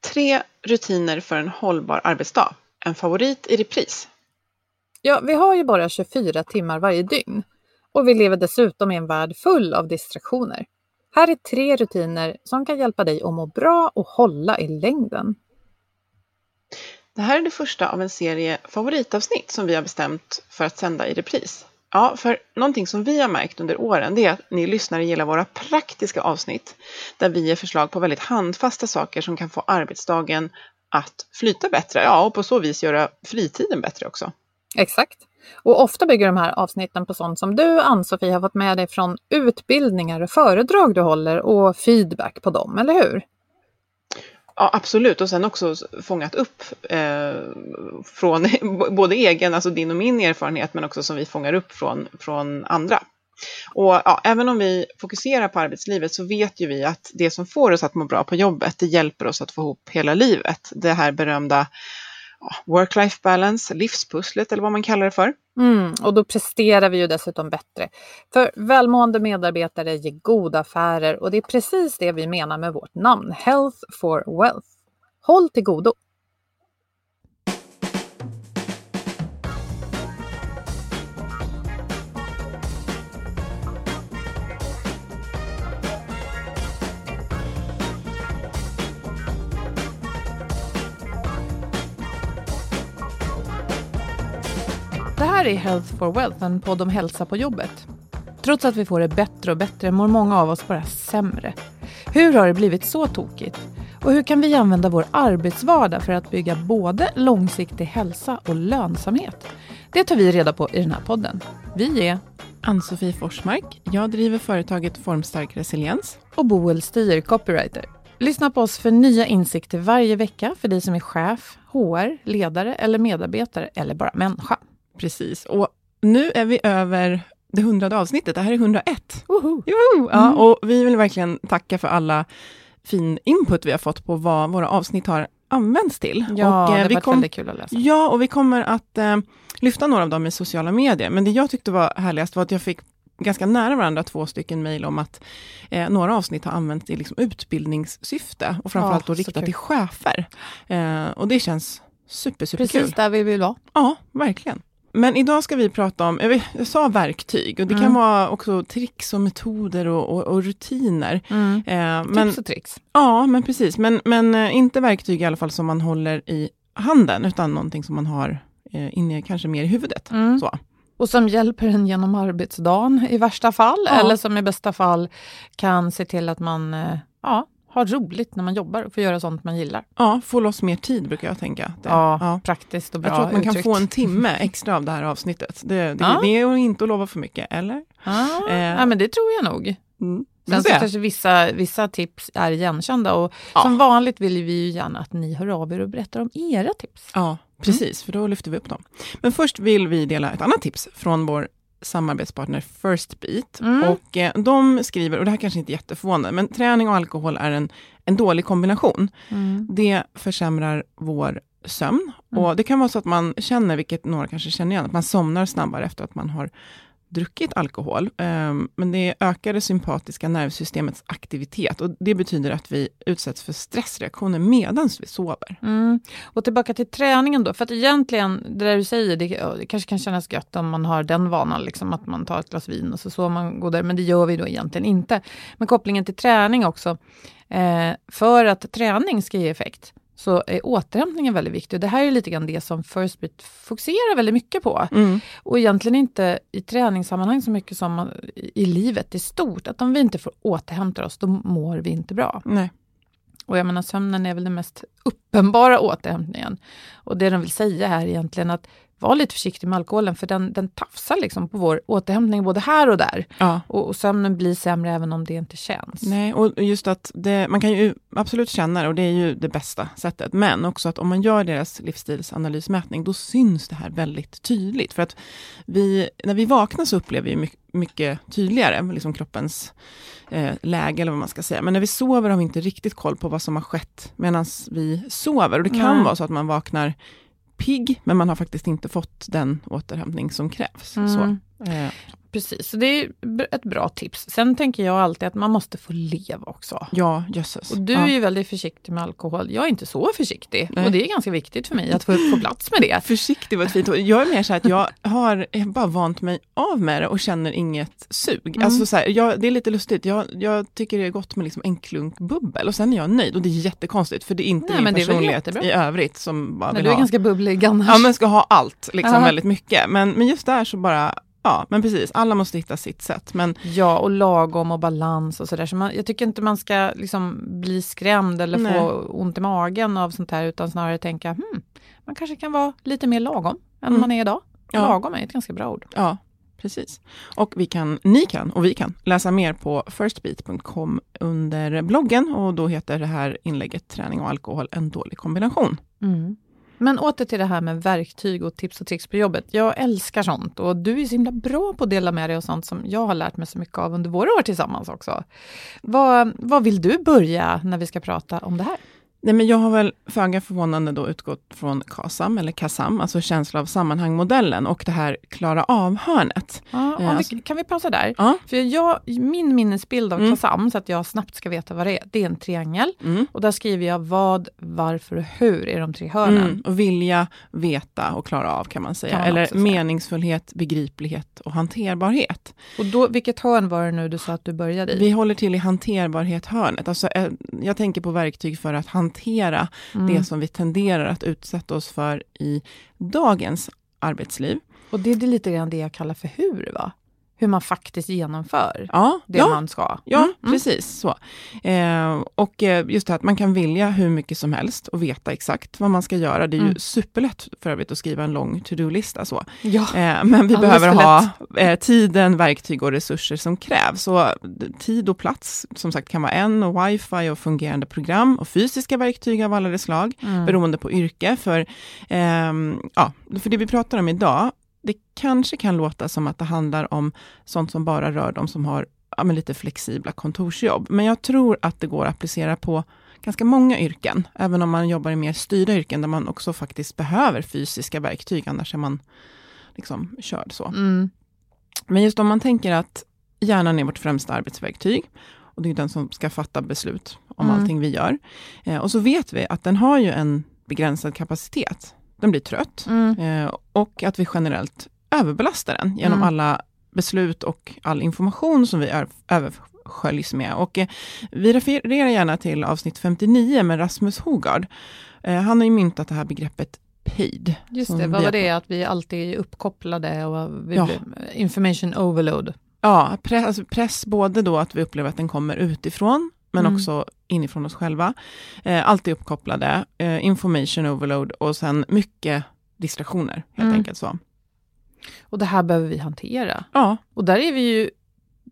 Tre rutiner för en hållbar arbetsdag. En favorit i repris. Ja, vi har ju bara 24 timmar varje dygn och vi lever dessutom i en värld full av distraktioner. Här är tre rutiner som kan hjälpa dig att må bra och hålla i längden. Det här är det första av en serie favoritavsnitt som vi har bestämt för att sända i repris. Ja, för någonting som vi har märkt under åren det är att ni lyssnare gillar våra praktiska avsnitt där vi ger förslag på väldigt handfasta saker som kan få arbetsdagen att flyta bättre. Ja, och på så vis göra fritiden bättre också. Exakt. Och ofta bygger de här avsnitten på sånt som du, Ann-Sofie, har fått med dig från utbildningar och föredrag du håller och feedback på dem, eller hur? Ja, absolut. Och sen också fångat upp eh, från både egen, alltså din och min erfarenhet, men också som vi fångar upp från, från andra. Och ja, även om vi fokuserar på arbetslivet så vet ju vi att det som får oss att må bra på jobbet, det hjälper oss att få ihop hela livet. Det här berömda work-life balance, livspusslet eller vad man kallar det för. Mm, och då presterar vi ju dessutom bättre. För välmående medarbetare ger goda affärer och det är precis det vi menar med vårt namn, Health for Wealth. Håll till godo! Det här är Health for Wealth, en podd om hälsa på jobbet. Trots att vi får det bättre och bättre mår många av oss bara sämre. Hur har det blivit så tokigt? Och hur kan vi använda vår arbetsvardag för att bygga både långsiktig hälsa och lönsamhet? Det tar vi reda på i den här podden. Vi är Ann-Sofie Forsmark. Jag driver företaget Formstark Resiliens. och Boel Stier, copywriter. Lyssna på oss för nya insikter varje vecka för dig som är chef, HR, ledare eller medarbetare eller bara människa. Precis. Och nu är vi över det hundrade avsnittet. Det här är 101. Woho! Joho! Ja, och vi vill verkligen tacka för alla fin input vi har fått på vad våra avsnitt har använts till. Ja, och, eh, det vi var kom- väldigt kul att läsa. Ja, och vi kommer att eh, lyfta några av dem i sociala medier. Men det jag tyckte var härligast var att jag fick ganska nära varandra två stycken mejl om att eh, några avsnitt har använts i liksom, utbildningssyfte och framförallt Ja, då riktat till chefer. Eh, och det känns super, super kul. Precis där vi vill vara. Ja, verkligen. Men idag ska vi prata om, jag, vet, jag sa verktyg och det kan Mm. vara också tricks och metoder och, och, och rutiner. Eh, men, Tips och tricks. ja, men precis. Men, men eh, inte verktyg i alla fall som man håller i handen, utan någonting som man har eh, inne kanske mer i huvudet. Mm. Så. Och som hjälper en genom arbetsdagen i värsta fall, Ja. eller som i bästa fall kan se till att man eh, ja, har roligt när man jobbar och får göra sånt man gillar. Ja, få loss mer tid brukar jag tänka. Det, Ja, praktiskt och bra Jag tror att man kan uttryckt. få en timme extra av det här avsnittet. Det, det, Ja. det är inte att lova för mycket, eller? Ah, Eh. ja, men det tror jag nog. Mm. Sen så kanske vissa, vissa tips är igenkända och Ja. som vanligt vill vi ju gärna att ni hör av er och berättar om era tips. Ja, precis, för då lyfter vi upp dem. Men först vill vi dela ett annat tips från vår samarbetspartner First Beat. Mm. Och eh, de skriver, och det här kanske inte är jätteförvånande, men träning och alkohol är en, en dålig kombination. Mm. Det försämrar vår sömn. Och det kan vara så att man känner, vilket några kanske känner igen, att man somnar snabbare efter att man har druckit alkohol. Ehm, men det ökar det sympatiska nervsystemets aktivitet och det betyder att vi utsätts för stressreaktioner medan vi sover. Mm. Och tillbaka till träningen då, för att egentligen, det där du säger, det, det kanske kan kännas gött om man har den vanan, liksom, att man tar ett glas vin och så sover man godare, men det gör vi då egentligen inte. Men kopplingen till träning också, eh, för att träning ska ge effekt, så är återhämtningen väldigt viktig. Det här är lite grann det som First Beat fokuserar väldigt mycket på. Mm. Och egentligen inte i träningssammanhang så mycket som i livet i stort. Att om vi inte får återhämta oss, då mår vi inte bra. Nej. Och jag menar sömnen är väl den mest uppenbara återhämtningen. Och det de vill säga här egentligen att var lite försiktig med alkoholen för den, den tafsar liksom på vår återhämtning både här och där. Ja. Och, och sömnen blir sämre även om det inte känns. Nej, och just att det, man kan ju absolut känna det och det är ju det bästa sättet. Men också att om man gör deras livsstilsanalysmätning, då syns det här väldigt tydligt. För att vi, när vi vaknar så upplever vi mycket, mycket tydligare liksom kroppens eh, läge, eller vad man ska säga. Men när vi sover har vi inte riktigt koll på vad som har skett medan vi sover. Och det kan Nej. vara så att man vaknar pigg, men man har faktiskt inte fått den återhämtning som krävs. Mm. Så, eh, Precis, så det är ett bra tips. Sen tänker jag alltid att man måste få leva också. ja, jösses. Och du ja. är ju väldigt försiktig med alkohol. Jag är inte så försiktig. Nej. Och det är ganska viktigt för mig att få, få plats med det. Försiktig var ett fint ord. Jag är mer så här att jag har jag bara vant mig av med det och känner inget sug. Mm. Alltså så här, jag, det är lite lustigt, jag, jag tycker det är gott med liksom en klunk bubbel och sen är jag nöjd. Och det är jättekonstigt för det är inte Nej, min personlighet i övrigt som bara Nej, vill du är ha. ganska bubblig annars. Ja men ska ha allt, liksom Ja. väldigt mycket. Men, men just där så bara, ja men precis, alla måste hitta sitt sätt. Men Ja, och lagom och balans och sådär. Så man, jag tycker inte man ska liksom bli skrämd eller Nej. få ont i magen av sånt här, utan snarare tänka, hmm, man kanske kan vara lite mer lagom än Mm. man är idag. Ja. Lagom är ett ganska bra ord. Ja, precis. Och vi kan, ni kan och vi kan läsa mer på firstbeat.com under bloggen och då heter det här inlägget Träning och alkohol en dålig kombination. Mm. Men åter till det här med verktyg och tips och tricks på jobbet. Jag älskar sånt och du är så himla bra på att dela med dig av sånt som jag har lärt mig så mycket av under våra år tillsammans också. Vad, vad vill du börja när vi ska prata om det här? Nej, men jag har väl föga förvånande då utgått från KASAM, eller KASAM, alltså känsla av sammanhang-modellen och det här klara av-hörnet. Ja, om Eh, alltså- kan vi pausa där? Ja. För jag, min minnesbild av Mm. KASAM, så att jag snabbt ska veta vad det är, det är en triangel. Mm. Och där skriver jag vad, varför och hur är de tre hörnen. Mm. Och vilja, veta och klara av kan man säga. Kan man eller meningsfullhet, begriplighet och hanterbarhet. Och då, vilket hörn var det nu du sa att du började i? Vi håller till i hanterbarhet-hörnet. Alltså, eh, jag tänker på verktyg för att hantera Mm. det som vi tenderar att utsätta oss för i dagens arbetsliv. Och det är lite grann det jag kallar för hur, va? Hur man faktiskt genomför Ja, det ja. man ska. Ja, Mm, mm. precis så. Eh, och eh, just det här att man kan vilja hur mycket som helst och veta exakt vad man ska göra. Det är ju Mm. superlätt för övrigt att skriva en lång to-do-lista så. Ja. Eh, men vi behöver ha eh, tiden, verktyg och resurser som krävs. Så d- tid och plats, som sagt, kan vara en, och wifi och fungerande program och fysiska verktyg av alla de slag, Mm. beroende på yrke. För, ehm, ja, för det vi pratar om idag, det kanske kan låta som att det handlar om sånt som bara rör de som har ja, lite flexibla kontorsjobb. Men jag tror att det går att applicera på ganska många yrken, även om man jobbar i mer styrda yrken, där man också faktiskt behöver fysiska verktyg, annars är man liksom körd så. Mm. Men just om man tänker att hjärnan är vårt främsta arbetsverktyg, och det är den som ska fatta beslut om Mm. allting vi gör. Eh, och så vet vi att den har ju en begränsad kapacitet. Den blir trött Mm. eh, och att vi generellt överbelastar den genom Mm. alla beslut och all information som vi översköljs med. Och eh, vi refererar gärna till avsnitt 59 med Rasmus Hogard. Eh, han har ju myntat det här begreppet PAID. Just det, vad var det? Att vi alltid är uppkopplade och vi Ja. information overload. Ja, press, alltså press både då att vi upplever att den kommer utifrån, men Mm. också inifrån oss själva. Eh, alltid uppkopplade, eh, information overload och sen mycket distraktioner, helt Mm. enkelt så. Och det här behöver vi hantera. Ja, Och där är vi ju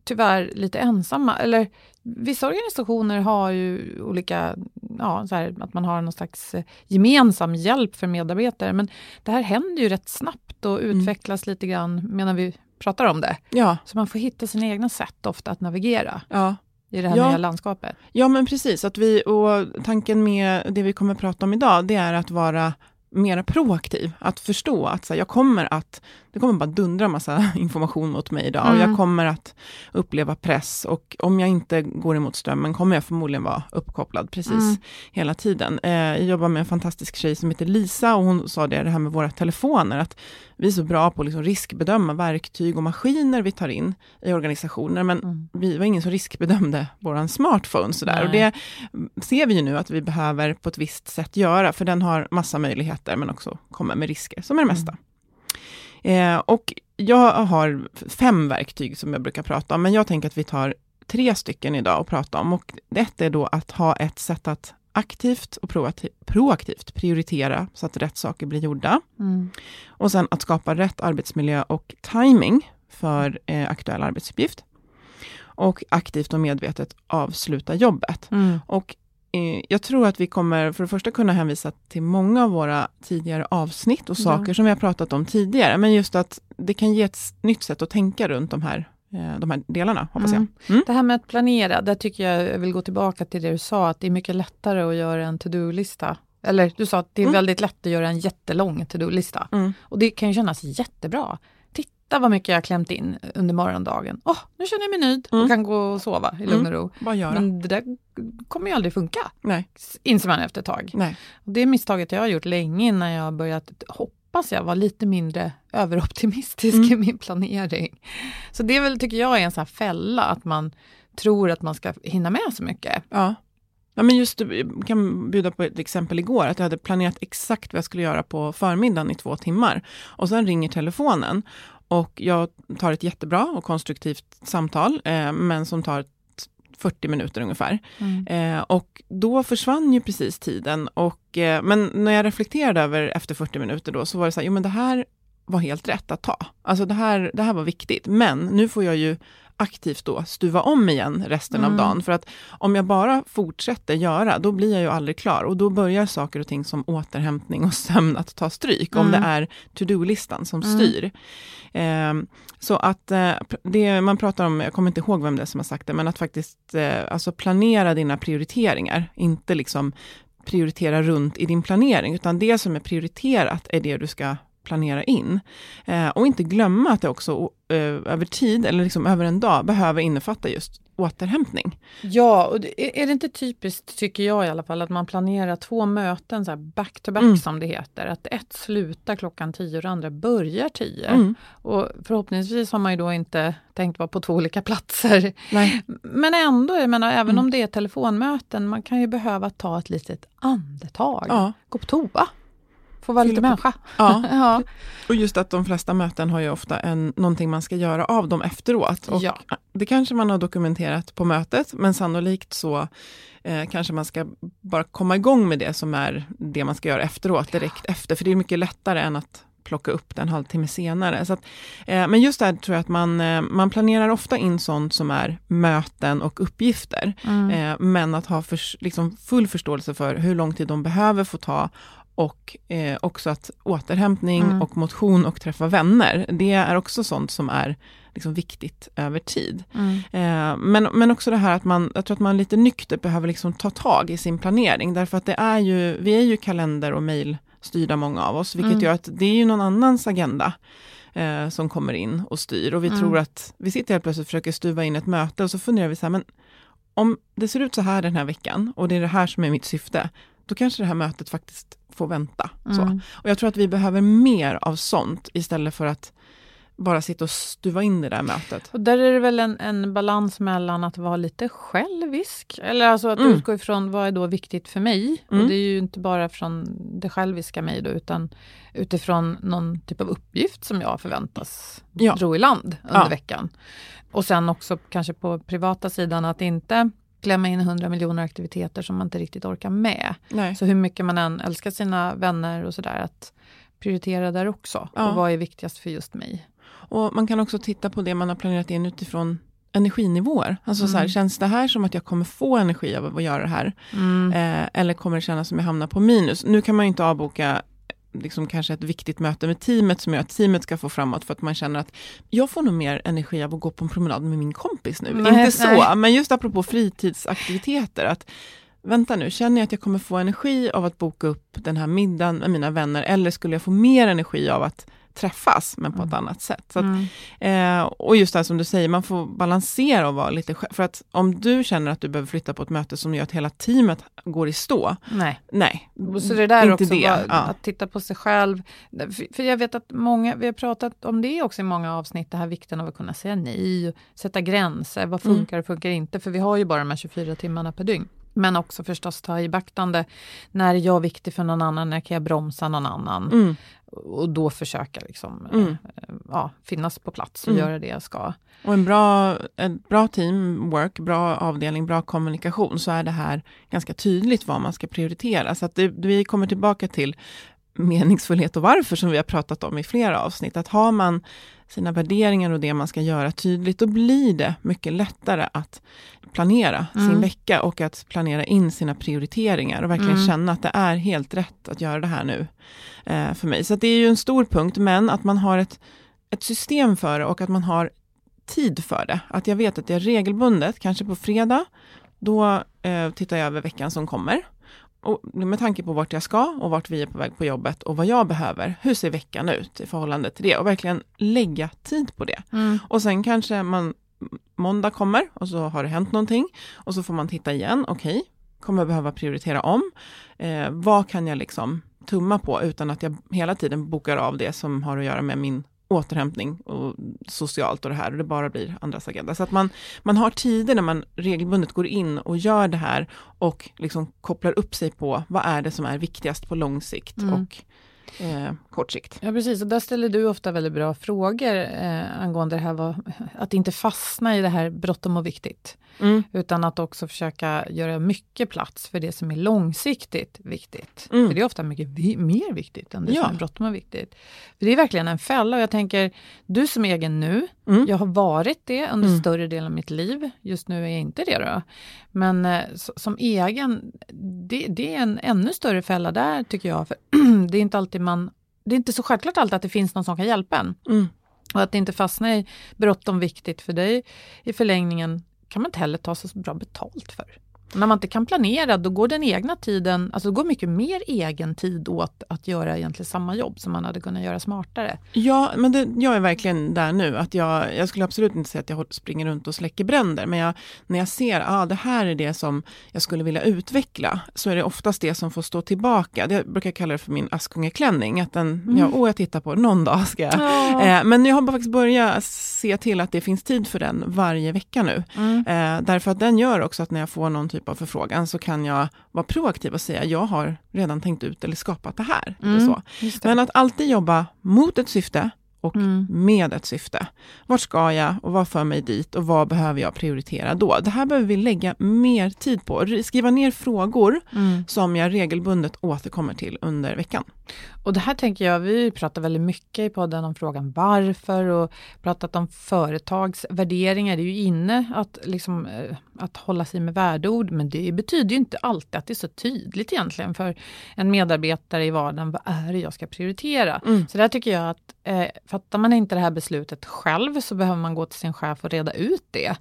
tyvärr lite ensamma. Eller vissa organisationer har ju olika, ja, så här, att man har någon slags eh, gemensam hjälp för medarbetare. Men det här händer ju rätt snabbt och Mm. utvecklas lite grann medan vi pratar om det. Ja, Så man får hitta sina egna sätt ofta att navigera ja. I det här Ja. nya landskapet. Ja men precis, att vi, och tanken med det vi kommer att prata om idag, det är att vara mer proaktiv. Att förstå att så här, jag kommer att, det kommer bara dundra massa information mot mig idag. Och Mm. jag kommer att uppleva press och om jag inte går emot strömmen kommer jag förmodligen vara uppkopplad precis Mm. hela tiden. Eh, jag jobbar med en fantastisk tjej som heter Lisa och hon sa det, det här med våra telefoner, att vi är så bra på att liksom riskbedöma verktyg och maskiner vi tar in i organisationer, men Mm. vi var ingen som riskbedömde våran smartphone sådär. Och det ser vi ju nu att vi behöver på ett visst sätt göra, för den har massa möjligheter, men också kommer med risker, som är det mesta. Eh, och jag har fem verktyg som jag brukar prata om, men jag tänker att vi tar tre stycken idag och prata om. Och ett är då att ha ett sätt att aktivt och proakti- proaktivt prioritera så att rätt saker blir gjorda. Mm. Och sen att skapa rätt arbetsmiljö och timing för eh, aktuell arbetsuppgift. Och aktivt och medvetet avsluta jobbet. Mm. Och jag tror att vi kommer för det första kunna hänvisa till många av våra tidigare avsnitt och Ja. saker som vi har pratat om tidigare. Men just att det kan ge ett nytt sätt att tänka runt de här, eh, de här delarna, hoppas Mm. jag. Mm. Det här med att planera, där tycker jag jag vill gå tillbaka till det du sa, att det är mycket lättare att göra en to-do-lista. Eller du sa att det är Mm. väldigt lätt att göra en jättelång to-do-lista. Mm. Och det kan ju kännas jättebra. Titta vad mycket jag har klämt in under morgondagen. Åh, nu känner jag mig nöjd och Mm. kan gå och sova i lugn och ro. Bara göra. Men det där kommer ju aldrig funka, Nej, inser man efter ett tag. nej. Och det misstaget jag har gjort länge innan jag har börjat, hoppas jag, vara lite mindre överoptimistisk Mm. i min planering. Så det är väl, tycker jag, är en sån här fälla, att man tror att man ska hinna med så mycket. Ja. Ja, men just, jag kan bjuda på ett exempel igår, att jag hade planerat exakt vad jag skulle göra på förmiddagen i två timmar. Och sen ringer telefonen och jag tar ett jättebra och konstruktivt samtal, eh, men som tar ett 40 minuter ungefär. Eh, och då försvann ju precis tiden. Och, eh, men när jag reflekterade över efter 40 minuter då, så var det så här, jo men det här var helt rätt att ta. Alltså det här, det här var viktigt. Men nu får jag ju aktivt då stuva om igen resten av Mm. dagen. För att om jag bara fortsätter göra, då blir jag ju aldrig klar. Och då börjar saker och ting som återhämtning och sömn att ta stryk. Om Mm. det är to-do-listan som Mm. styr. Ehm, så att eh, det man pratar om, jag kommer inte ihåg vem det är som har sagt det, men att faktiskt eh, alltså planera dina prioriteringar. Inte liksom prioritera runt i din planering, utan det som är prioriterat är det du ska planera in. Eh, och inte glömma att det också eh, över tid, eller liksom över en dag, behöver innefatta just återhämtning. Ja, och det, är- det inte typiskt, tycker jag i alla fall, att man planerar två möten så här back to back Mm. som det heter. Att ett slutar klockan tio och det andra börjar tio. Mm. Och förhoppningsvis har man ju då inte tänkt vara på två olika platser. Nej. Men ändå, jag menar, även Mm. om det är telefonmöten, man kan ju behöva ta ett litet andetag. Ja. Gå på toa. Få vara lite människa. Ja. ja. Och just att de flesta möten har ju ofta en, någonting man ska göra av dem efteråt. Och Ja. Det kanske man har dokumenterat på mötet, men sannolikt så eh, kanske man ska bara komma igång med det som är det man ska göra efteråt, direkt efter. För det är mycket lättare än att plocka upp det en halvtimme senare. Så att, eh, men just där tror jag att man, eh, man planerar ofta in sånt som är möten och uppgifter. Mm. Eh, men att ha förs- liksom full förståelse för hur lång tid de behöver få ta och eh, också att återhämtning Mm. och motion och träffa vänner, det är också sånt som är liksom viktigt över tid. Mm. Eh, men, men också det här att man, jag tror att man lite nyktert behöver liksom ta tag i sin planering, därför att det är ju, vi är ju kalender och mejlstyrda många av oss, vilket Mm. gör att det är ju någon annans agenda eh, som kommer in och styr och vi Mm. tror att, vi sitter helt plötsligt och försöker stuva in ett möte och så funderar vi så här, men om det ser ut så här den här veckan och det är det här som är mitt syfte, då kanske det här mötet faktiskt får vänta. Mm. Och jag tror att vi behöver mer av sånt istället för att bara sitta och stuva in det där mötet. Och där är det väl en, en balans mellan att vara lite självisk, eller alltså att Mm. utgå ifrån vad är då viktigt för mig. Mm. Och det är ju inte bara från det själviska mig då, utan utifrån någon typ av uppgift som jag förväntas Ja. ro i land under Ja. veckan. Och sen också kanske på privata sidan att inte klämma in 100 miljoner aktiviteter som man inte riktigt orkar med. Nej. Så hur mycket man än älskar sina vänner och sådär, att prioritera där också. Ja. Och vad är viktigast för just mig? Och man kan också titta på det man har planerat in utifrån energinivåer. Alltså så här, Mm. känns det här som att jag kommer få energi av att göra det här? Mm. Eh, eller kommer det kännas som jag hamnar på minus? Nu kan man ju inte avboka liksom kanske ett viktigt möte med teamet som gör att teamet ska få framåt för att man känner att jag får nog mer energi av att gå på en promenad med min kompis nu. Nej, Inte så, nej. men just apropå fritidsaktiviteter. att Vänta nu, känner jag att jag kommer få energi av att boka upp den här middagen med mina vänner eller skulle jag få mer energi av att träffas men på ett annat sätt. Så att, Mm. eh, och just det här som du säger, man får balansera och vara lite själv. För att om du känner att du behöver flytta på ett möte som gör att hela teamet går i stå, Nej. nej. Så det där inte också, det. bara, Ja. att titta på sig själv. För- jag vet att många, vi har pratat om det också i många avsnitt, det här vikten av att kunna säga nej, sätta gränser, vad Mm. funkar och funkar inte, för vi har ju bara de här 24 timmarna per dygn. Men också förstås ta i beaktande, när är jag viktig för någon annan, när kan jag bromsa någon annan? Mm. Och då försöka liksom, Mm. eh, ja, finnas på plats och Mm. göra det jag ska. Och en bra, ett bra teamwork, bra avdelning, bra kommunikation, så är det här ganska tydligt vad man ska prioritera. Så att det, vi kommer tillbaka till meningsfullhet och varför som vi har pratat om i flera avsnitt. Att har man sina värderingar och det man ska göra tydligt, då blir det mycket lättare att planera sin Mm. vecka och att planera in sina prioriteringar och verkligen Mm. känna att det är helt rätt att göra det här nu eh, för mig. Så det är ju en stor punkt, men att man har ett, ett system för det och att man har tid för det. Att jag vet att jag regelbundet, kanske på fredag, då eh, tittar jag över veckan som kommer. Och med tanke på vart jag ska och vart vi är på väg på jobbet och vad jag behöver. Hur ser veckan ut i förhållande till det? Och verkligen lägga tid på det. Och sen kanske man måndag kommer och så har det hänt någonting och så får man titta igen. Okej, kommer jag behöva prioritera om? Eh, vad kan jag liksom tumma på utan att jag hela tiden bokar av det som har att göra med min återhämtning och socialt och det här och det bara blir andras agenda. Så att man, man har tider när man regelbundet går in och gör det här och liksom kopplar upp sig på vad är det som är viktigast på lång sikt Mm. och eh, kort sikt. Ja precis, och där ställer du ofta väldigt bra frågor eh, angående det här vad, att inte fastna i det här bråttom och viktigt. Mm. Utan att också försöka göra mycket plats för det som är långsiktigt viktigt. Mm. För det är ofta mycket vi, mer viktigt än det Ja. som är bråttom och viktigt. För det är verkligen en fälla och jag tänker, du som är egen nu, Mm. jag har varit det under Mm. större delen av mitt liv, just nu är jag inte det då. Men eh, som egen, det, det är en ännu större fälla där tycker jag. För det är inte alltid man, det är inte så självklart alltid att det finns någon som kan hjälpa en. Mm. Och att inte fastna i bråttom viktigt för dig i förlängningen kan man inte heller ta så bra betalt för. När man inte kan planera, då går den egna tiden, alltså går mycket mer egen tid åt att göra egentligen samma jobb som man hade kunnat göra smartare. Ja, men det, jag är verkligen där nu. Att jag, jag skulle absolut inte säga att jag springer runt och släcker bränder, men jag, när jag ser att ah, det här är det som jag skulle vilja utveckla, så är det oftast det som får stå tillbaka. Det jag brukar kalla det för min Askungeklänning. Att den, ja, åh, jag tittar på någon dag ska jag. Eh, men jag har bara faktiskt börjat se till att det finns tid för den varje vecka nu. Eh, därför att den gör också att när jag får någon typ av förfrågan så kan jag vara proaktiv och säga jag har redan tänkt ut eller skapat det här. Eller så. Men att alltid jobba mot ett syfte och med ett syfte. Vart ska jag och vad för mig dit och vad behöver jag prioritera då? Det här behöver vi lägga mer tid på. Skriva ner frågor som jag regelbundet återkommer till under veckan. Och det här tänker jag, vi pratar väldigt mycket i podden om frågan varför och pratat om företags värderingar. Det är ju inne att, liksom, eh, att hålla sig med värdeord, men det betyder ju inte alltid att det är så tydligt egentligen för en medarbetare i vardagen. Vad är det jag ska prioritera? Så där tycker jag att eh, fattar man inte det här beslutet själv så behöver man gå till sin chef och reda ut det.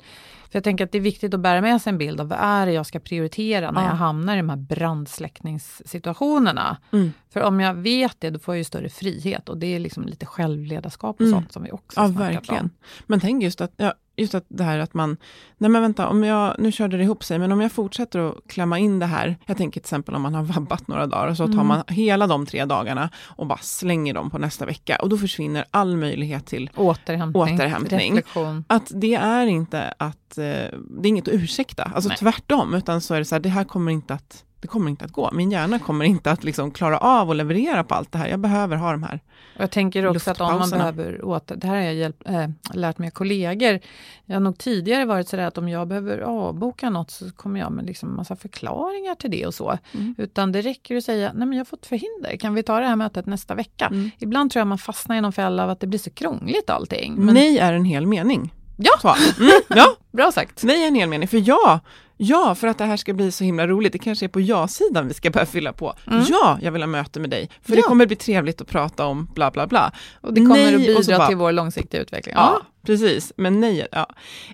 För jag tänker att det är viktigt att bära med sig en bild av vad är det jag ska prioritera när Ja. jag hamnar i de här brandsläckningssituationerna. Mm. För om jag vet det, då får jag ju större frihet och det är liksom lite självledarskap och Mm. sånt som vi också Ja, snackat verkligen. om. Men tänk just att, ja, just att det här att man, nej men vänta, om jag, nu körde det ihop sig, men om jag fortsätter att klämma in det här, jag tänker till exempel om man har vabbat några dagar, och så tar Mm. man hela de tre dagarna och bara slänger dem på nästa vecka, och då försvinner all möjlighet till Återhämtning, Återhämtning. reflektion. att det är inte att, eh, det är inget att ursäkta, alltså Nej. tvärtom, utan så är det så här, det här kommer inte att det kommer inte att gå. Min hjärna kommer inte att liksom klara av och leverera på allt det här. Jag behöver ha de här. Jag tänker också att om man behöver åter, det här har jag hjälpt, äh, lärt mig av kollegor. Jag har nog tidigare varit sådär att om jag behöver avboka något så kommer jag med liksom massa förklaringar till det och så. Mm. Utan det räcker att säga, nej men jag har fått förhinder, kan vi ta det här mötet nästa vecka? Mm. Ibland tror jag man fastnar i någon fälla av att det blir så krångligt allting. Men, Nej är en hel mening. Ja. Mm, ja, Bra sagt. nej är en hel mening. För jag Ja, för att det här ska bli så himla roligt. Det kanske är på ja-sidan vi ska börja fylla på. Mm. Ja, jag vill ha möte med dig. För Ja. det kommer bli trevligt att prata om bla bla bla. Och det kommer Nej, att bidra bara- till vår långsiktiga utveckling. Ja, precis. Men nej, ja.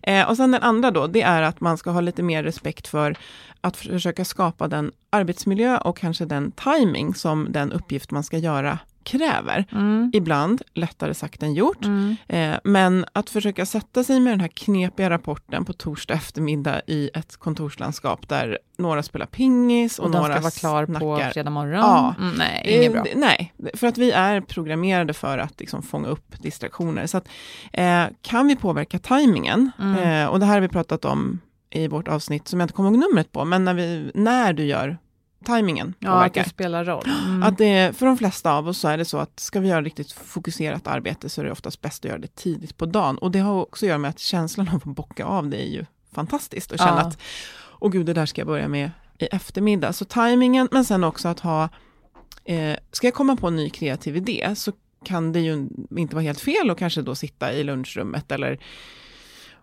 Eh, och sen den andra då, det är att man ska ha lite mer respekt för att försöka skapa den arbetsmiljö och kanske den timing som den uppgift man ska göra kräver. Mm. Ibland lättare sagt än gjort. Mm. Eh, men att försöka sätta sig med den här knepiga rapporten på torsdag eftermiddag i ett kontorslandskap där några spelar pingis och, Och den några ska vara klar på snackar. fredag morgon. Ja. Mm, nej, inget bra. Eh, Nej, för att vi är programmerade för att liksom fånga upp distraktioner. Så att, eh, kan vi påverka tajmingen, Mm. eh, och det här har vi pratat om i vårt avsnitt som jag inte kommer ihåg numret på, men när, vi, när du gör tajmingen Ja, att påverkar. det spelar roll. Mm. Att det, för de flesta av oss så är det så att ska vi göra riktigt fokuserat arbete så är det oftast bäst att göra det tidigt på dagen. Och det har också att göra med att känslan av att bocka av det är ju fantastiskt och känna Ja. att åh gud, det där ska jag börja med i eftermiddag. Så tajmingen, men sen också att ha, eh, ska jag komma på en ny kreativ idé så kan det ju inte vara helt fel och kanske då sitta i lunchrummet eller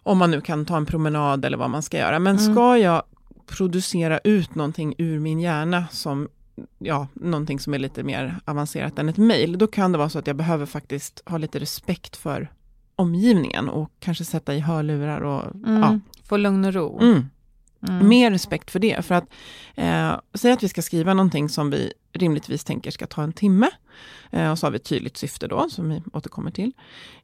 om man nu kan ta en promenad eller vad man ska göra. Men Mm. ska jag producera ut någonting ur min hjärna som ja, någonting som är lite mer avancerat än ett mejl, då kan det vara så att jag behöver faktiskt ha lite respekt för omgivningen och kanske sätta i hörlurar och Mm. ja. Få lugn och ro. Mm. Mm. Mer respekt för det, för att eh, säga att vi ska skriva någonting som vi rimligtvis tänker ska ta en timme, eh, och så har vi ett tydligt syfte då, som vi återkommer till.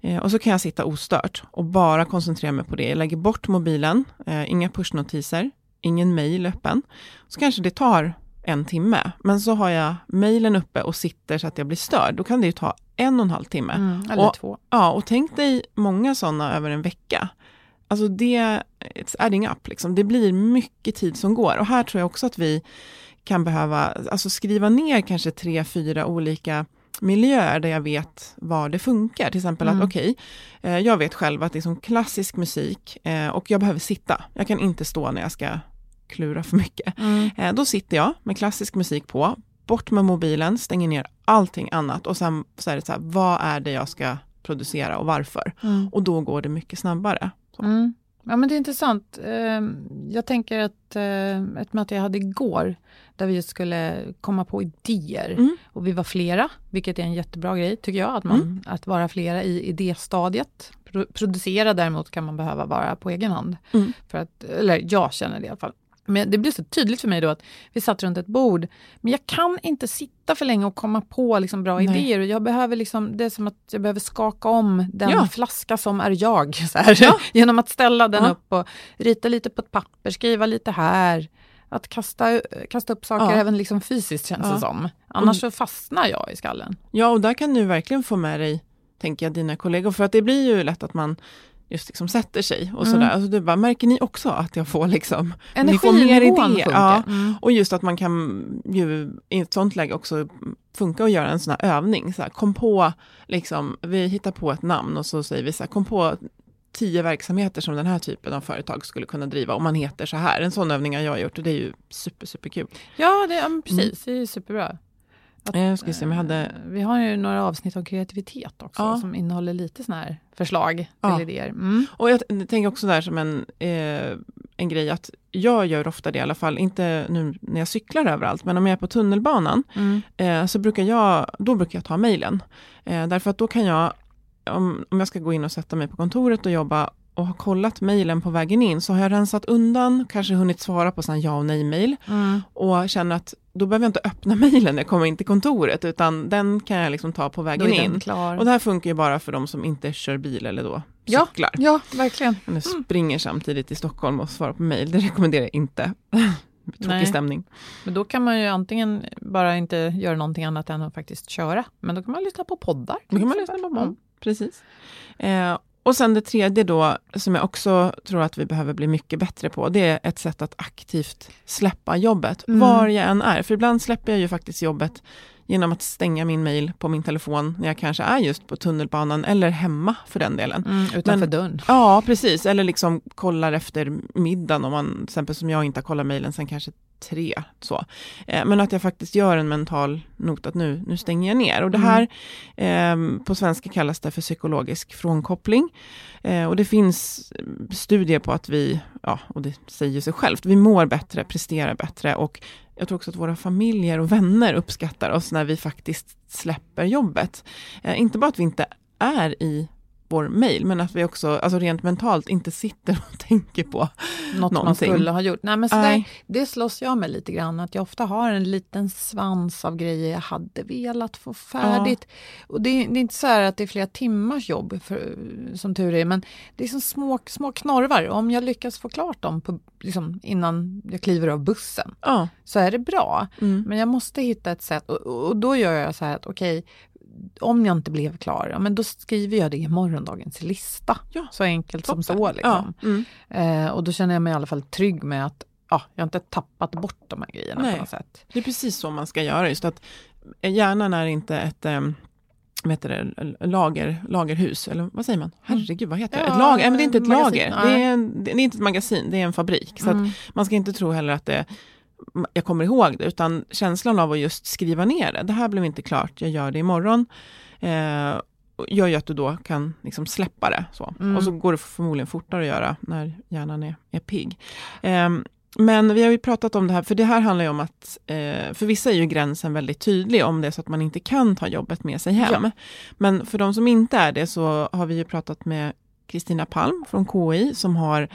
Eh, och så kan jag sitta ostört och bara koncentrera mig på det. Jag lägger bort mobilen, eh, inga pushnotiser, ingen mejl öppen. Så kanske det tar en timme, men så har jag mejlen uppe och sitter så att jag blir störd. Då kan det ju ta en och en halv timme. Mm. Eller Och- två. Ja, och tänk dig många sådana över en vecka. Alltså det, it's adding up liksom. Det blir mycket tid som går. Och här tror jag också att vi kan behöva alltså skriva ner kanske tre, fyra olika miljöer där jag vet var det funkar. Till exempel Mm. att okej, eh, jag vet själv att det är som klassisk musik eh, och jag behöver sitta. Jag kan inte stå när jag ska klura för mycket. Mm. Eh, då sitter jag med klassisk musik på, bort med mobilen, stänger ner allting annat och sen så är det så här, vad är det jag ska producera och varför? Mm. Och då går det mycket snabbare. Mm. Ja men det är intressant. Ehm, Jag tänker att eh, ett möte jag hade igår där vi just skulle komma på idéer Mm. och vi var flera, vilket är en jättebra grej tycker jag, att, man, Mm. att vara flera i idéstadiet. Pro- producera däremot kan man behöva vara på egen hand. Mm. För att, eller jag känner det i alla fall. Men det blir så tydligt för mig då att vi satt runt ett bord, men jag kan inte sitta för länge och komma på liksom bra Nej. idéer. Och jag behöver liksom, det är som att jag behöver skaka om den Ja. flaska som är jag. Så här, Ja. Genom att ställa den Ja. upp och rita lite på ett papper, skriva lite här. Att kasta, kasta upp saker även liksom fysiskt känns det som. Annars så fastnar jag i skallen. Ja, och där kan du verkligen få med dig, tänker jag, dina kollegor. För att det blir ju lätt att man just liksom sätter sig och Mm. sådär. Alltså, du bara, märker ni också att jag får liksom, ni får mer Energinivån idéer? sjunker. Ja. Mm. Och just att man kan ju i ett sånt läge också funka att göra en sån här övning. Så här, kom på, liksom, vi hittar på ett namn och så säger vi så här, kom på tio verksamheter som den här typen av företag skulle kunna driva om man heter så här. En sån övning har jag gjort och det är ju super, super kul. Ja, det, ja precis. Det är superbra. Att, Jag ska se om jag hade, eh, Vi har ju några avsnitt om kreativitet också Ja. som innehåller lite sådana här förslag till Ja. idéer. Mm. och jag tänker också där som en, eh, en grej att jag gör ofta det i alla fall, inte nu när jag cyklar överallt, men om jag är på tunnelbanan Mm. eh, så brukar jag, då brukar jag ta mejlen. Eh, därför att då kan jag, om, om jag ska gå in och sätta mig på kontoret och jobba och har kollat mejlen på vägen in, så har jag rensat undan, kanske hunnit svara på sådana ja och nej-mejl Mm. och känner att då behöver jag inte öppna mejlen när jag kommer in till kontoret, utan den kan jag liksom ta på vägen in. klar. Och det här funkar ju bara för de som inte kör bil eller då Ja. cyklar. Ja, verkligen. Eller springer samtidigt i Stockholm och svarar på mejl, det rekommenderar jag inte. Tråkig Nej. stämning. Men då kan man ju antingen bara inte göra någonting annat än att faktiskt köra. Men då kan man lyssna på poddar. Då kan man lyssna på exempel. podd. Precis. Eh, och sen det tredje då, som jag också tror att vi behöver bli mycket bättre på, det är ett sätt att aktivt släppa jobbet, Mm. var jag än är. För ibland släpper jag ju faktiskt jobbet genom att stänga min mail på min telefon när jag kanske är just på tunnelbanan eller hemma för den delen. Mm, utanför Men- dörren. Ja, precis. Eller liksom kollar efter middagen om man, till exempel som jag inte har kollat mejlen sen kanske tre. Så. Eh, men att jag faktiskt gör en mental not att nu, nu stänger jag ner. Och det här, eh, på svenska kallas det för psykologisk frånkoppling. Eh, och det finns eh, studier på att vi, ja, och det säger sig självt, vi mår bättre, presterar bättre och jag tror också att våra familjer och vänner uppskattar oss när vi faktiskt släpper jobbet. Eh, inte bara att vi inte är i vår mail, men att vi också, alltså rent mentalt, inte sitter och tänker på Något man någonting. skulle ha gjort. Nej, men så där, det slåss jag med lite grann, att jag ofta har en liten svans av grejer jag hade velat få färdigt. Och det, är- det är inte så här att det är flera timmars jobb, för, som tur är, men det är som små, små knorvar. Om jag lyckas få klart dem på, liksom, innan jag kliver av bussen, Ja, så är det bra. mm. Men jag måste hitta ett sätt och, och då gör jag så här att okej, om jag inte blev klar, ja, men då skriver jag det i morgondagens lista. Ja. Så enkelt som Toppen. så. Liksom. Ja, mm. Eh, och då känner jag mig i alla fall trygg med att ja, jag har inte tappat bort de här grejerna Nej. på något sätt. Det är precis så man ska göra, just att hjärnan är inte ett um, vad det, lager, lagerhus, eller vad säger man? Herregud, vad heter det? Ja, Ett lager? Nej, men det är inte ett magasin, lager, det är, en, det är inte ett magasin, det är en fabrik. Så Mm. man ska inte tro heller att det jag kommer ihåg det, utan känslan av att just skriva ner det. Det här blev inte klart, jag gör det imorgon. Eh, gör ju att du då kan liksom släppa det. Så. Mm. Och så går det förmodligen fortare att göra när hjärnan är, är pigg. Eh, men vi har ju pratat om det här, för det här handlar ju om att, eh, för vissa är ju gränsen väldigt tydlig om det är så att man inte kan ta jobbet med sig hem. Ja. Men för de som inte är det så har vi ju pratat med Kristina Palm från KI som har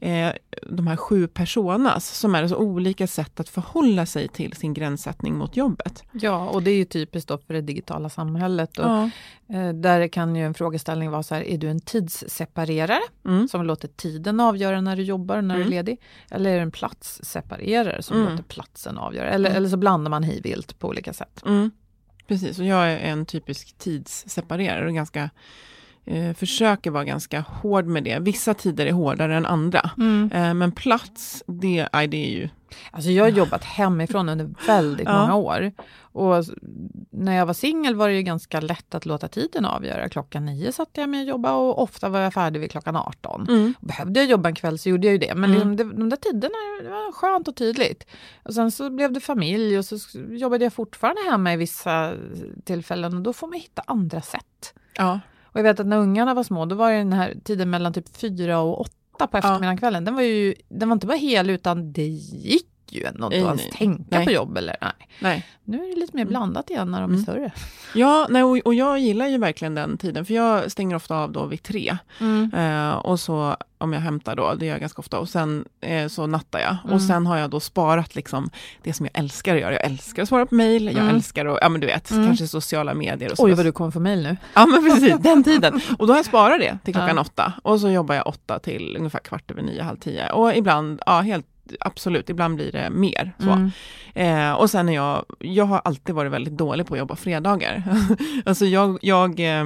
eh, de här sju personas som är så olika sätt att förhålla sig till sin gränssättning mot jobbet. Ja, och det är ju typiskt då för det digitala samhället. Och, Ja. eh, där kan ju en frågeställning vara så här, är du en tidsseparerare Mm. som låter tiden avgöra när du jobbar och när du Mm. är ledig? Eller är du en platsseparerare som Mm. låter platsen avgöra? Eller, Mm. eller så blandar man hej vilt på olika sätt. Mm. Precis, och jag är en typisk tidsseparerare och ganska eh, försöker vara ganska hård med det. Vissa tider är hårdare än andra. Eh, men plats, det, aj, det är ju... Alltså jag har jobbat hemifrån under väldigt Ja. många år. Och när jag var singel var det ju ganska lätt att låta tiden avgöra. Klockan nio satt jag med och jobbade och ofta var jag färdig vid klockan 18. Mm. Behövde jag jobba en kväll så gjorde jag ju det. Men Mm. liksom de där tiderna det var skönt och tydligt. Och sen så blev det familj och så jobbade jag fortfarande hemma i vissa tillfällen och då får man hitta andra sätt. Ja. Och jag vet att när ungarna var små, då var det den här tiden mellan typ fyra och åtta på eftermiddagen kvällen. Den var ju, den var inte bara hel utan det gick ju ändå inte Nej, ens nej. tänka Nej. på jobb eller nej. Nej. Nu är det lite mer blandat igen när de är Mm. större. Ja, nej, och, och jag gillar ju verkligen den tiden, för jag stänger ofta av då vid tre. Eh, och så om jag hämtar då, det gör jag ganska ofta, och sen eh, så nattar jag. Mm. Och sen har jag då sparat liksom det som jag älskar att göra. Jag älskar att svara på mejl, jag Mm. älskar att, ja men du vet, Mm. kanske sociala medier och så. Oj vad du kommer få mejl nu. Ja men precis, den tiden. Och då har jag sparat det till klockan Ja. åtta. Och så jobbar jag åtta till ungefär kvart över nio, halv tio. Och ibland, ja helt absolut, ibland blir det mer. Så. Mm. Eh, och sen är jag, jag har alltid varit väldigt dålig på att jobba fredagar. alltså jag, jag eh,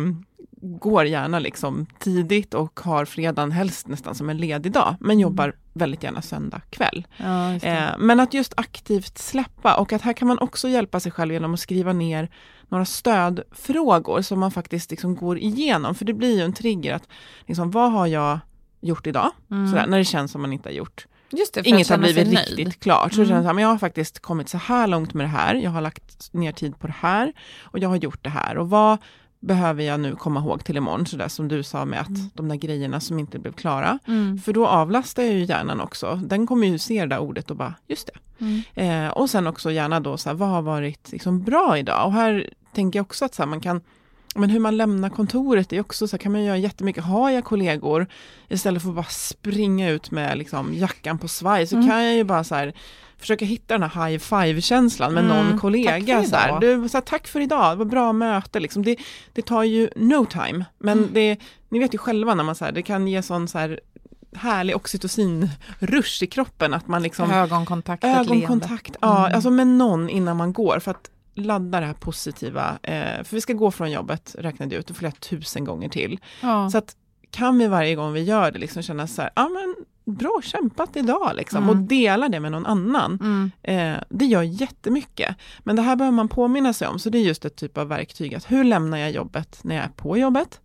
går gärna liksom tidigt och har fredagen helst nästan som en ledig dag, men jobbar väldigt gärna söndag kväll. Ja. Eh, men att just aktivt släppa och att här kan man också hjälpa sig själv genom att skriva ner några stödfrågor som man faktiskt liksom går igenom. För det blir ju en trigger att liksom, vad har jag gjort idag? Mm. Sådär, när det känns som man inte har gjort Just det, Inget har blivit riktigt klart. Så Mm. känns det här, men jag har faktiskt kommit så här långt med det här. Jag har lagt ner tid på det här och jag har gjort det här. Och vad behöver jag nu komma ihåg till imorgon? Så där som du sa med att de där grejerna som inte blev klara. Mm. För då avlastar jag ju hjärnan också. Den kommer ju se det där ordet och bara, just det. Mm. Eh, och sen också gärna då, så här, vad har varit liksom bra idag? Och här tänker jag också att så här, man kan men hur man lämnar kontoret är också så här, kan man göra jättemycket. Har jag kollegor, istället för att bara springa ut med liksom, jackan på svaj, så Mm. kan jag ju bara så här, försöka hitta den här high five-känslan med Mm, någon kollega. Så här, du, så här, tack för idag, det var bra möte. Liksom. Det, det tar ju no time, men Mm. det, ni vet ju själva när man så här, det kan ge sån så här, härlig oxytocin-rush i kroppen, att man liksom Ögonkontakt. Ögonkontakt, ja, Mm. alltså med någon innan man går för att ladda det här positiva. Eh, för vi ska gå från jobbet, räknade jag ut, flera tusen gånger till. Ja. Så att kan vi varje gång vi gör det liksom känna så här, ja men bra kämpat idag liksom, Mm. och dela det med någon annan. Mm. Eh, det gör jättemycket. Men det här behöver man påminna sig om, så det är just ett typ av verktyg. Att hur lämnar jag jobbet när jag är på jobbet?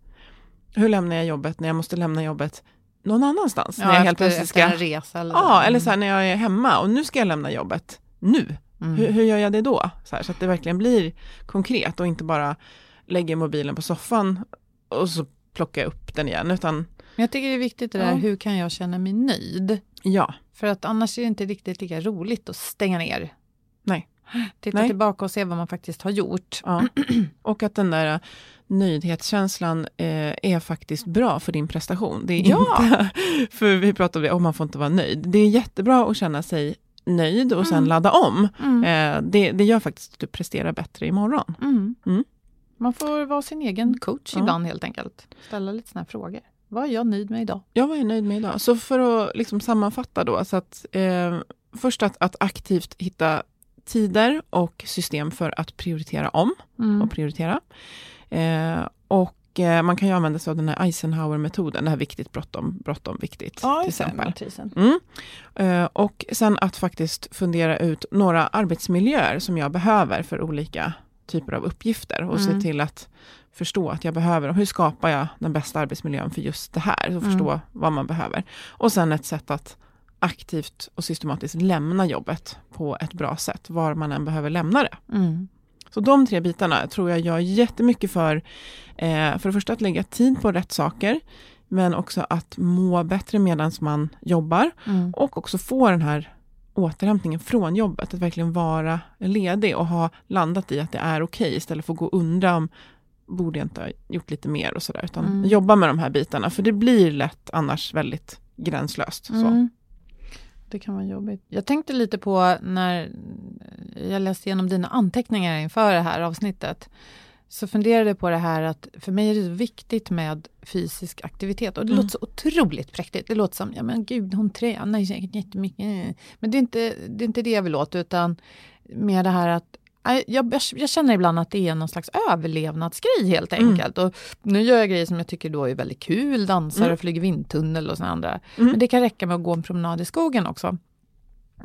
Hur lämnar jag jobbet när jag måste lämna jobbet någon annanstans? när jag helt efter, plötsligt efter ska... en resa eller Ja, eller så här, när jag är hemma och nu ska jag lämna jobbet. Nu! Mm. Hur, hur gör jag det då? Så, här, så att det verkligen blir konkret och inte bara lägger mobilen på soffan och så plockar jag upp den igen. Utan Men jag tycker det är viktigt det där, Ja. hur kan jag känna mig nöjd? ja, För att annars är det inte riktigt lika roligt att stänga ner. Nej. Titta Nej. tillbaka och se vad man faktiskt har gjort. ja. Och att den där nöjdhetskänslan eh, är faktiskt bra för din prestation. Det är Ja. inte, för vi pratar om det, om man får inte vara nöjd. Det är jättebra att känna sig nöjd och sen Mm. ladda om. Mm. Eh, det, det gör faktiskt att du presterar bättre imorgon. Mm. Mm. Man får vara sin egen coach Ja. ibland helt enkelt. Ställa lite såna här frågor. Vad är jag nöjd med idag? Jag var ju nöjd med idag. Så för att liksom sammanfatta då, så att, eh, först att, att aktivt hitta tider och system för att prioritera om Mm. och prioritera. Eh, och eh, man kan ju använda sig av den här Eisenhower-metoden, det här viktigt, bråttom, bråttom, viktigt till exempel. Mm. Eh, och sen att faktiskt fundera ut några arbetsmiljöer som jag behöver för olika typer av uppgifter och Mm. se till att förstå att jag behöver, och hur skapar jag den bästa arbetsmiljön för just det här, och förstå Mm. vad man behöver. Och sen ett sätt att aktivt och systematiskt lämna jobbet på ett bra sätt, var man än behöver lämna det. Mm. Så de tre bitarna tror jag gör jättemycket för, eh, för det första att lägga tid på rätt saker, men också att må bättre medan man jobbar Mm. och också få den här återhämtningen från jobbet, att verkligen vara ledig och ha landat i att det är okej istället för att gå och undra om borde jag inte ha gjort lite mer och sådär, utan Mm. jobba med de här bitarna, för det blir lätt annars väldigt gränslöst. Så. Det kan vara jobbigt. Jag tänkte lite på när jag läste igenom dina anteckningar inför det här avsnittet. Så funderade jag på det här att för mig är det viktigt med fysisk aktivitet. Och det Mm. låter så otroligt präktigt. Det låter som, ja men gud hon tränar säkert jättemycket. Men det är inte det, är inte det jag vill åt utan mer det här att jag, jag, jag känner ibland att det är någon slags överlevnadsgrej helt Mm. enkelt. Och nu gör jag grejer som jag tycker då är väldigt kul, dansar Mm. och flyger vindtunnel och sådana andra. Mm. Men det kan räcka med att gå en promenad i skogen också.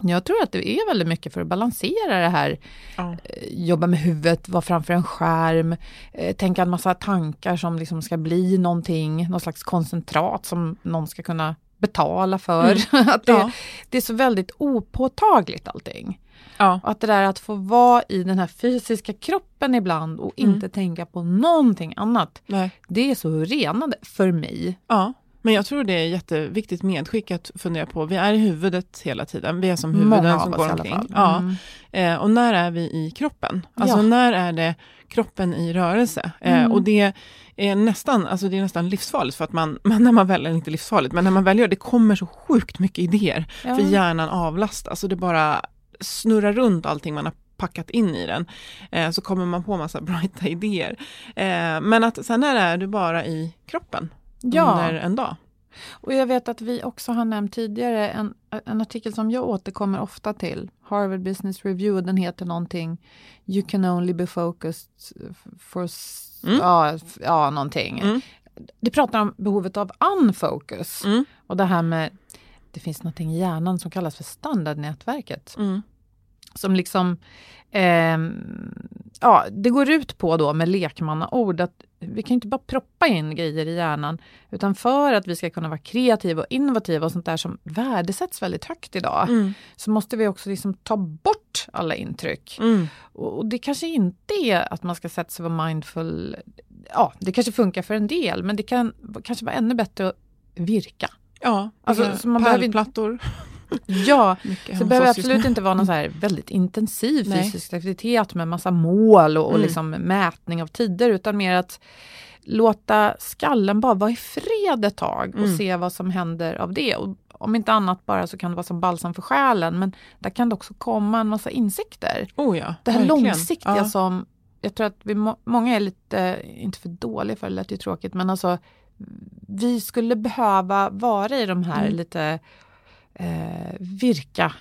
Jag tror att det är väldigt mycket för att balansera det här. Ja. Eh, Jobba med huvudet, vara framför en skärm, eh, tänka en massa tankar som liksom ska bli någonting, någon slags koncentrat som någon ska kunna betala för. att det, Ja. det är så väldigt opåtagligt allting. Ja. Och att det där att få vara i den här fysiska kroppen ibland och Mm. inte tänka på någonting annat. Nej. Det är så renande för mig. Ja, men jag tror det är jätteviktigt medskick att fundera på. Vi är i huvudet hela tiden. Vi är som huvuden Många som går omkring. fall. Ja. Mm. Eh, och när är vi i kroppen? Alltså Ja. när är det kroppen i rörelse? Eh, Mm. och det är nästan, alltså det är nästan livsfarligt för att man, man när man väl, inte livsfarligt, men när man väl gör det, det kommer så sjukt mycket idéer. Ja. För hjärnan avlastas och det bara snurrar runt allting man har packat in i den. Eh, så kommer man på massa brighta idéer. Eh, men att sen är du bara i kroppen Ja. under en dag. Och jag vet att vi också har nämnt tidigare en, en artikel som jag återkommer ofta till. Harvard Business Review, den heter någonting You can only be focused for... Mm. Ja, ja, någonting. Mm. Det pratar om behovet av unfocus. Mm. Och det här med, det finns någonting i hjärnan som kallas för standardnätverket. Mm. Som liksom, ehm, ja, det går ut på då med lekmannaord att vi kan inte bara proppa in grejer i hjärnan, utan för att vi ska kunna vara kreativa och innovativa och sånt där som värdesätts väldigt högt idag, Mm. så måste vi också liksom ta bort alla intryck. Mm. Och, och det kanske inte är att man ska sätta sig och vara mindful, ja, det kanske funkar för en del, men det kan kanske vara ännu bättre att virka. Ja, Alltså, alltså, så man behöver pärlplattor. Ja, Mycket så det behöver absolut inte vara någon så här väldigt intensiv Nej. fysisk aktivitet med massa mål och, och Mm. liksom mätning av tider utan mer att låta skallen bara vara i fred ett tag och Mm. se vad som händer av det. Och om inte annat bara så kan det vara som balsam för själen men där kan det också komma en massa insikter. Oh ja, Det här verkligen. långsiktiga Ja. som jag tror att vi må, många är lite, inte för dåliga för det lät ju tråkigt, men alltså vi skulle behöva vara i de här Mm. lite eh, virka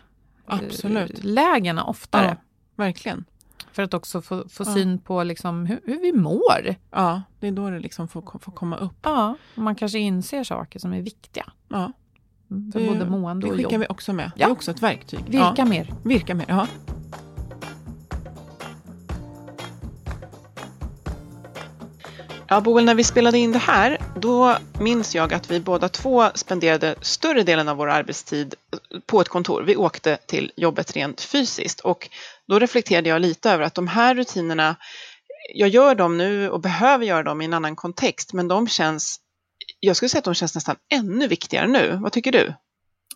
Absolut. eh, lägena oftare. Ja. Verkligen. För att också få, få Ja. syn på liksom hur, hur vi mår. Ja, det är då det liksom får, får komma upp. Ja, och man kanske inser saker som är viktiga. Ja. Mm, för både mående det och skickar jobb. vi också med. Ja. Det är också ett verktyg. Virka mer. Virka mer, ja. Ja, Boel, när vi spelade in det här, då minns jag att vi båda två spenderade större delen av vår arbetstid på ett kontor. Vi åkte till jobbet rent fysiskt och då reflekterade jag lite över att de här rutinerna, jag gör dem nu och behöver göra dem i en annan kontext, men de känns, jag skulle säga att de känns nästan ännu viktigare nu. Vad tycker du?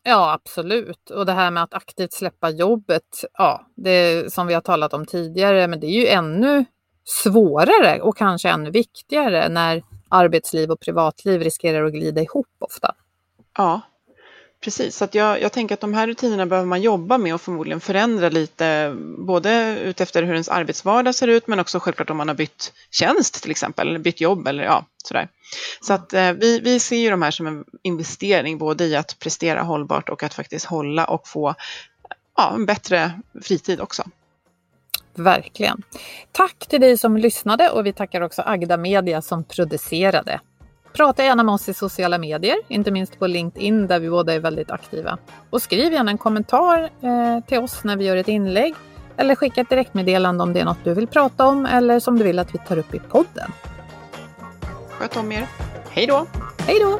Ja, absolut. Och det här med att aktivt släppa jobbet, ja, det som vi har talat om tidigare, men det är ju ännu svårare och kanske ännu viktigare när arbetsliv och privatliv riskerar att glida ihop ofta. Ja, precis. Så att jag, jag tänker att de här rutinerna behöver man jobba med och förmodligen förändra lite, både utefter hur ens arbetsvardag ser ut, men också självklart om man har bytt tjänst till exempel, eller bytt jobb eller ja, sådär. Så att eh, vi, vi ser ju de här som en investering, både i att prestera hållbart och att faktiskt hålla och få ja, en bättre fritid också. Verkligen. Tack till dig som lyssnade och vi tackar också Agda Media som producerade. Prata gärna med oss i sociala medier, inte minst på LinkedIn där vi båda är väldigt aktiva. Och skriv gärna en kommentar eh, till oss när vi gör ett inlägg eller skicka ett direktmeddelande om det är något du vill prata om eller som du vill att vi tar upp i podden. Sköt om er. Hej då! Hej då!